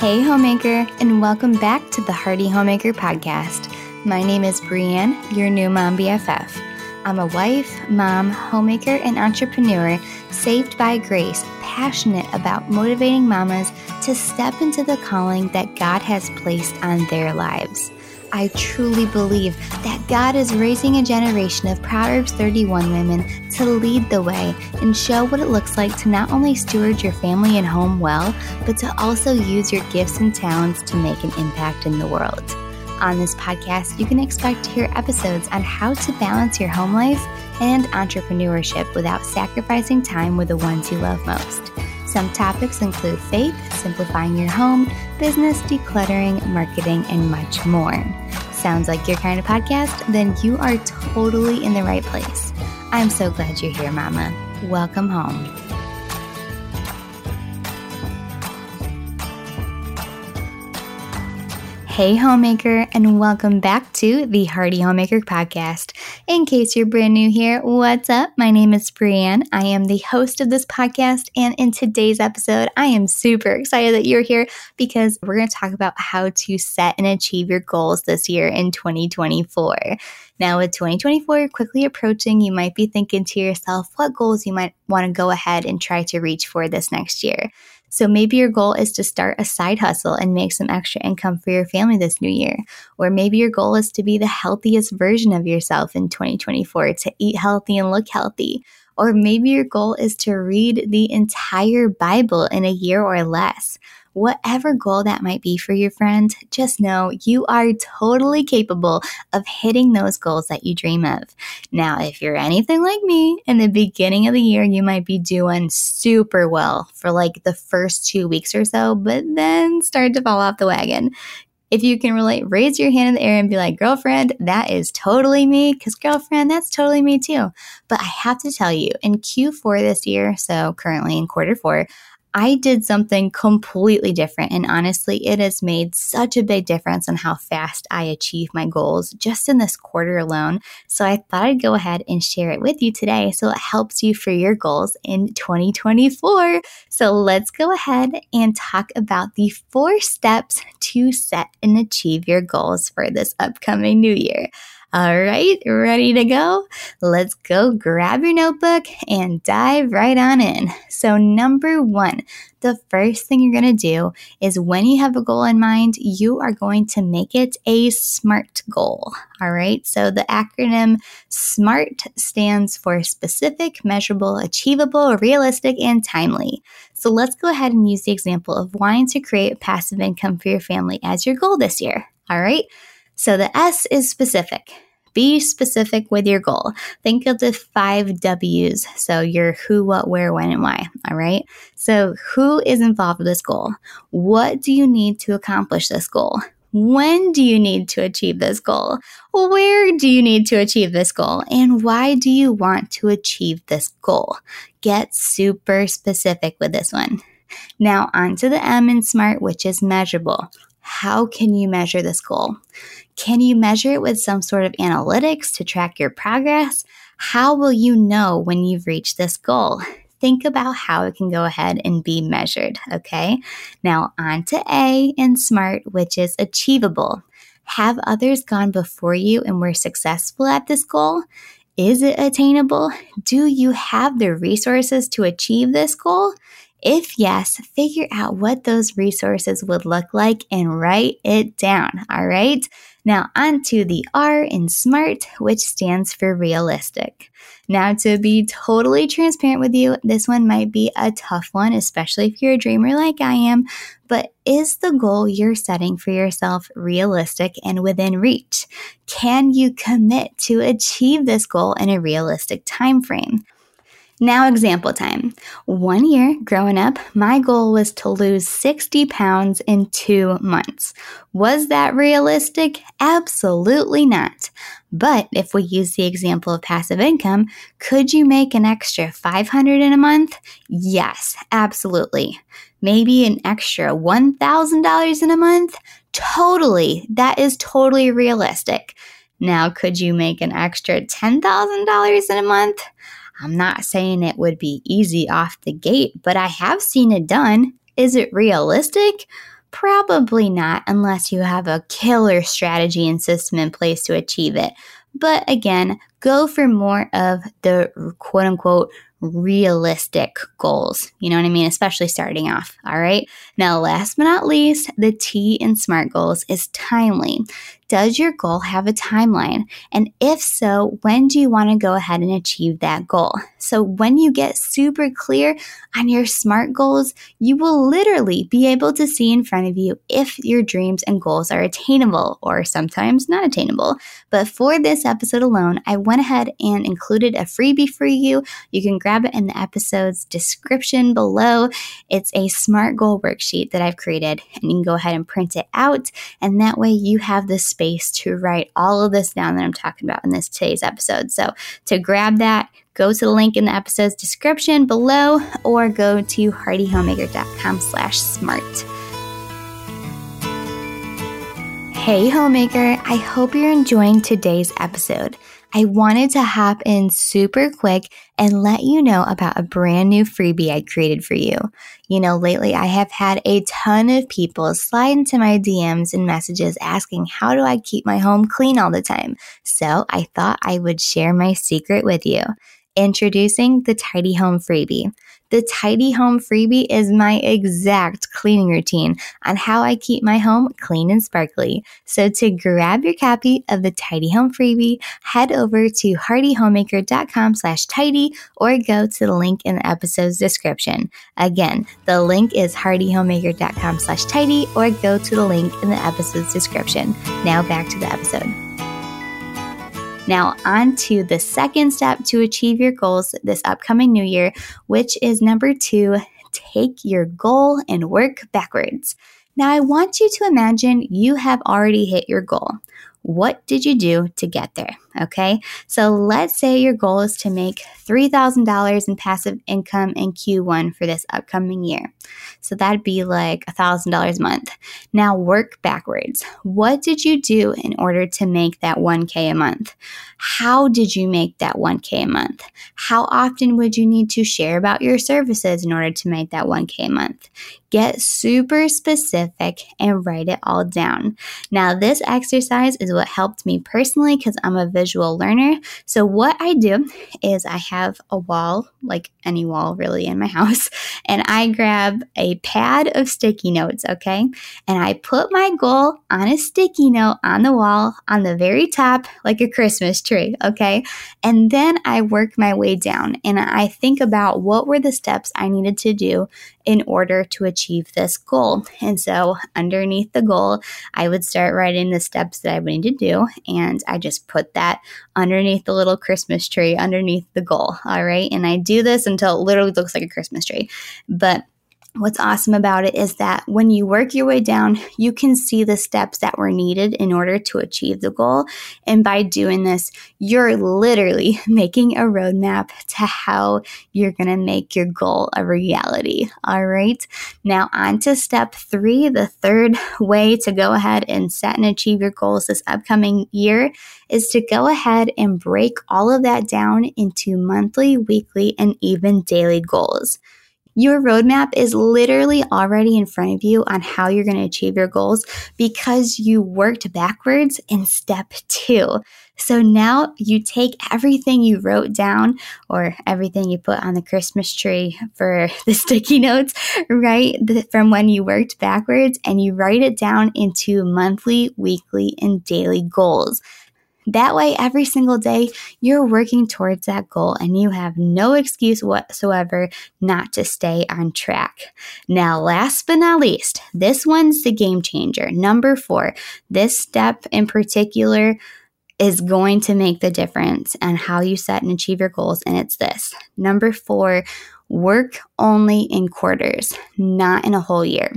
Hey, homemaker, and welcome back to the Hearty Homemaker Podcast. My name is Brienne, your new mom BFF. I'm a wife, mom, homemaker, and entrepreneur saved by grace, passionate about motivating mamas to step into the calling that God has placed on their lives. I truly believe that God is raising a generation of Proverbs 31 women to lead the way and show what it looks like to not only steward your family and home well, but to also use your gifts and talents to make an impact in the world. On this podcast, you can expect to hear episodes on how to balance your home life and entrepreneurship without sacrificing time with the ones you love most. Some topics include faith, simplifying your home, business, decluttering, marketing, and much more. Sounds like your kind of podcast? Then you are totally in the right place. I'm so glad you're here, Mama. Welcome home. Hey, homemaker, and welcome back to the Hearty Homemaker Podcast. In case you're brand new here, what's up? My name is Brienne. I am the host of this podcast, and in today's episode, I am super excited that you're here because we're going to talk about how to set and achieve your goals this year in 2024. Now, with 2024 quickly approaching, you might be thinking to yourself what goals you might want to go ahead and try to reach for this next year. So maybe your goal is to start a side hustle and make some extra income for your family this new year. Or maybe your goal is to be the healthiest version of yourself in 2024, to eat healthy and look healthy. Or maybe your goal is to read the entire Bible in a year or less. Whatever goal that might be for your friend, just know you are totally capable of hitting those goals that you dream of. Now, if you're anything like me, in the beginning of the year, you might be doing super well for like the first two weeks or so, but then start to fall off the wagon. If you can relate, raise your hand in the air and be like, girlfriend, that is totally me. Because, girlfriend, that's totally me too. But I have to tell you, in Q4 this year, so currently in quarter four, I did something completely different. And honestly, it has made such a big difference on how fast I achieve my goals just in this quarter alone. So I thought I'd go ahead and share it with you today so it helps you for your goals in 2024. So let's go ahead and talk about the four steps to set and achieve your goals for this upcoming new year. All right, ready to go? Let's go grab your notebook and dive right on in. So, number one, the first thing you're going to do is when you have a goal in mind, you are going to make it a SMART goal. All right. So the acronym SMART stands for specific, measurable, achievable, realistic, and timely. So let's go ahead and use the example of wanting to create passive income for your family as your goal this year. All right. So the S is specific. Be specific with your goal. Think of the five W's. So your who, what, where, when, and why. All right. So who is involved with this goal? What do you need to accomplish this goal? When do you need to achieve this goal? Where do you need to achieve this goal? And why do you want to achieve this goal? Get super specific with this one. Now, on to the M in SMART, which is measurable. How can you measure this goal? Can you measure it with some sort of analytics to track your progress? How will you know when you've reached this goal? Think about how it can go ahead and be measured, okay? Now, on to A in SMART, which is achievable. Have others gone before you and were successful at this goal? Is it attainable? Do you have the resources to achieve this goal? If yes, figure out what those resources would look like and write it down. All right. Now, on to the R in SMART, which stands for realistic. Now, to be totally transparent with you, this one might be a tough one, especially if you're a dreamer like I am. But is the goal you're setting for yourself realistic and within reach? Can you commit to achieve this goal in a realistic time frame? Now, example time. One year growing up, my goal was to lose 60 pounds in two months. Was that realistic? Absolutely not. But if we use the example of passive income, could you make an extra 500 in a month? Yes, absolutely. Maybe an extra $1,000 in a month? Totally. That is totally realistic. Now, could you make an extra $10,000 in a month? I'm not saying it would be easy off the gate, but I have seen it done. Is it realistic? Probably not, unless you have a killer strategy and system in place to achieve it. But again, go for more of the quote unquote realistic goals. You know what I mean? Especially starting off. All right. Now, last but not least, the T in SMART goals is timely. Does your goal have a timeline? And if so, when do you want to go ahead and achieve that goal? So, when you get super clear on your SMART goals, you will literally be able to see in front of you if your dreams and goals are attainable or sometimes not attainable. But for this episode alone, I went ahead and included a freebie for you. You can grab it in the episode's description below. It's a SMART goal worksheet that I've created, and you can go ahead and print it out. And that way, you have the space to write all of this down that I'm talking about in this today's episode. So, to grab that, go to the link in the episode's description below or go to heartyhomemaker.com slash smart. Hey homemaker, I hope you're enjoying today's episode. I wanted to hop in super quick and let you know about a brand new freebie I created for you. You know, lately I have had a ton of people slide into my DMs and messages asking, how do I keep my home clean all the time? So I thought I would share my secret with you. Introducing the Tidy Home Freebie. The Tidy Home freebie is my exact cleaning routine on how I keep my home clean and sparkly. So to grab your copy of the Tidy Home freebie, head over to heartyhomemaker.com slash tidy or go to the link in the episode's description. Again, the link is heartyhomemaker.com slash tidy or go to the link in the episode's description. Now back to the episode. Now, on to the second step to achieve your goals this upcoming new year, which is number two take your goal and work backwards. Now, I want you to imagine you have already hit your goal. What did you do to get there? Okay, so let's say your goal is to make $3,000 in passive income in Q1 for this upcoming year. So that'd be like $1,000 a month. Now work backwards. What did you do in order to make that 1K a month? How did you make that 1K a month? How often would you need to share about your services in order to make that 1K a month? Get super specific and write it all down. Now, this exercise is what helped me personally because I'm a visual learner. So, what I do is I have a wall, like any wall really in my house, and I grab a pad of sticky notes, okay? And I put my goal on a sticky note on the wall on the very top, like a Christmas tree, okay? And then I work my way down and I think about what were the steps I needed to do in order to achieve this goal. And so, underneath the goal, I would start writing the steps that I would need to do, and I just put that underneath the little Christmas tree, underneath the goal. All right. And I do this until it literally looks like a Christmas tree. But What's awesome about it is that when you work your way down, you can see the steps that were needed in order to achieve the goal. And by doing this, you're literally making a roadmap to how you're going to make your goal a reality. All right. Now, on to step three, the third way to go ahead and set and achieve your goals this upcoming year is to go ahead and break all of that down into monthly, weekly, and even daily goals. Your roadmap is literally already in front of you on how you're going to achieve your goals because you worked backwards in step two. So now you take everything you wrote down or everything you put on the Christmas tree for the sticky notes, right? From when you worked backwards and you write it down into monthly, weekly, and daily goals. That way, every single day, you're working towards that goal and you have no excuse whatsoever not to stay on track. Now, last but not least, this one's the game changer. Number four, this step in particular is going to make the difference on how you set and achieve your goals. And it's this number four, work only in quarters, not in a whole year.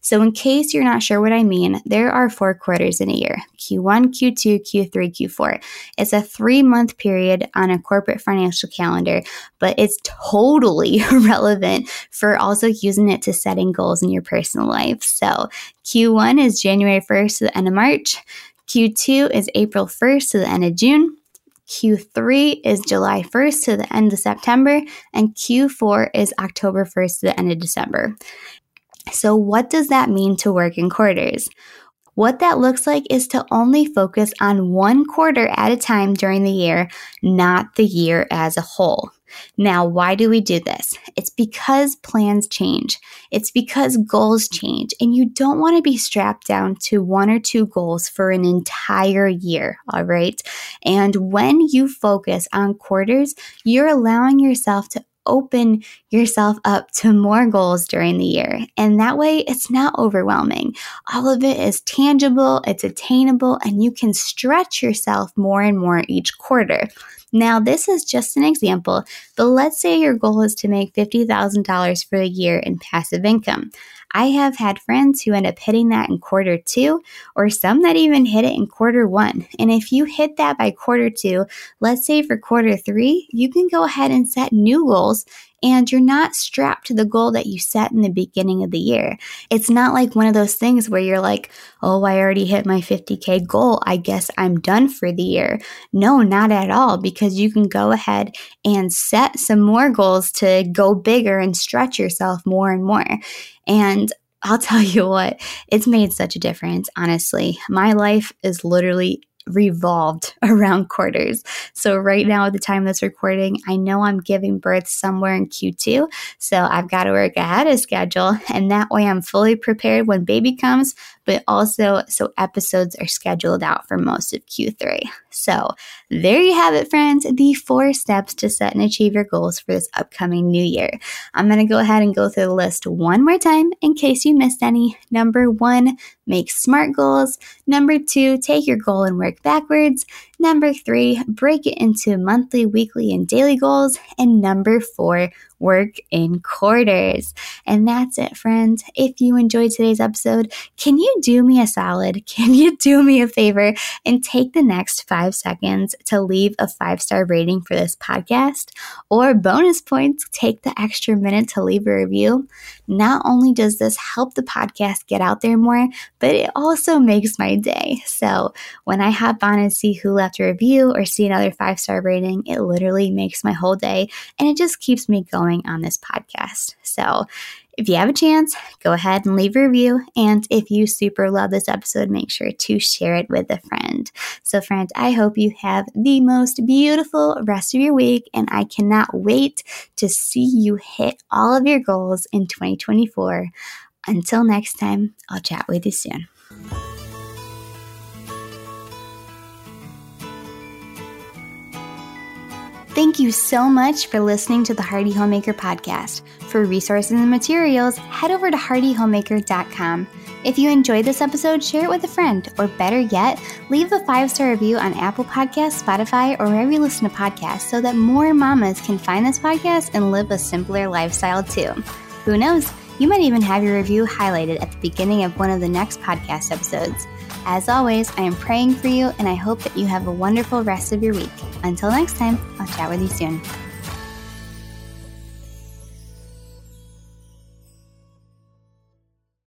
So, in case you're not sure what I mean, there are four quarters in a year Q1, Q2, Q3, Q4. It's a three month period on a corporate financial calendar, but it's totally relevant for also using it to setting goals in your personal life. So, Q1 is January 1st to the end of March, Q2 is April 1st to the end of June. Q3 is July 1st to the end of September, and Q4 is October 1st to the end of December. So, what does that mean to work in quarters? What that looks like is to only focus on one quarter at a time during the year, not the year as a whole. Now, why do we do this? It's because plans change. It's because goals change, and you don't want to be strapped down to one or two goals for an entire year, all right? And when you focus on quarters, you're allowing yourself to open yourself up to more goals during the year. And that way, it's not overwhelming. All of it is tangible, it's attainable, and you can stretch yourself more and more each quarter. Now, this is just an example, but let's say your goal is to make $50,000 for a year in passive income. I have had friends who end up hitting that in quarter two, or some that even hit it in quarter one. And if you hit that by quarter two, let's say for quarter three, you can go ahead and set new goals and you're not strapped to the goal that you set in the beginning of the year. It's not like one of those things where you're like, oh, I already hit my 50K goal. I guess I'm done for the year. No, not at all, because you can go ahead and set some more goals to go bigger and stretch yourself more and more. And I'll tell you what, it's made such a difference, honestly. My life is literally revolved around quarters. So, right now, at the time of this recording, I know I'm giving birth somewhere in Q2. So, I've got to work ahead of schedule. And that way, I'm fully prepared when baby comes, but also so episodes are scheduled out for most of Q3. So, there you have it, friends the four steps to set and achieve your goals for this upcoming new year. I'm going to go ahead and go through the list one more time in case you missed any. Number one, make smart goals. Number two, take your goal and work backwards. Number three, break it into monthly, weekly, and daily goals. And number four, work in quarters. And that's it, friends. If you enjoyed today's episode, can you do me a solid? Can you do me a favor and take the next five seconds to leave a five star rating for this podcast? Or bonus points, take the extra minute to leave a review. Not only does this help the podcast get out there more, but it also makes my day. So when I hop on and see who left a review or see another five star rating, it literally makes my whole day and it just keeps me going on this podcast. So if you have a chance, go ahead and leave a review. And if you super love this episode, make sure to share it with a friend. So, friend, I hope you have the most beautiful rest of your week. And I cannot wait to see you hit all of your goals in 2024. Until next time, I'll chat with you soon. Thank you so much for listening to the Hearty Homemaker podcast. For resources and materials, head over to heartyhomemaker.com. If you enjoyed this episode, share it with a friend, or better yet, leave a five star review on Apple Podcasts, Spotify, or wherever you listen to podcasts so that more mamas can find this podcast and live a simpler lifestyle too. Who knows? You might even have your review highlighted at the beginning of one of the next podcast episodes. As always, I am praying for you and I hope that you have a wonderful rest of your week. Until next time, I'll chat with you soon.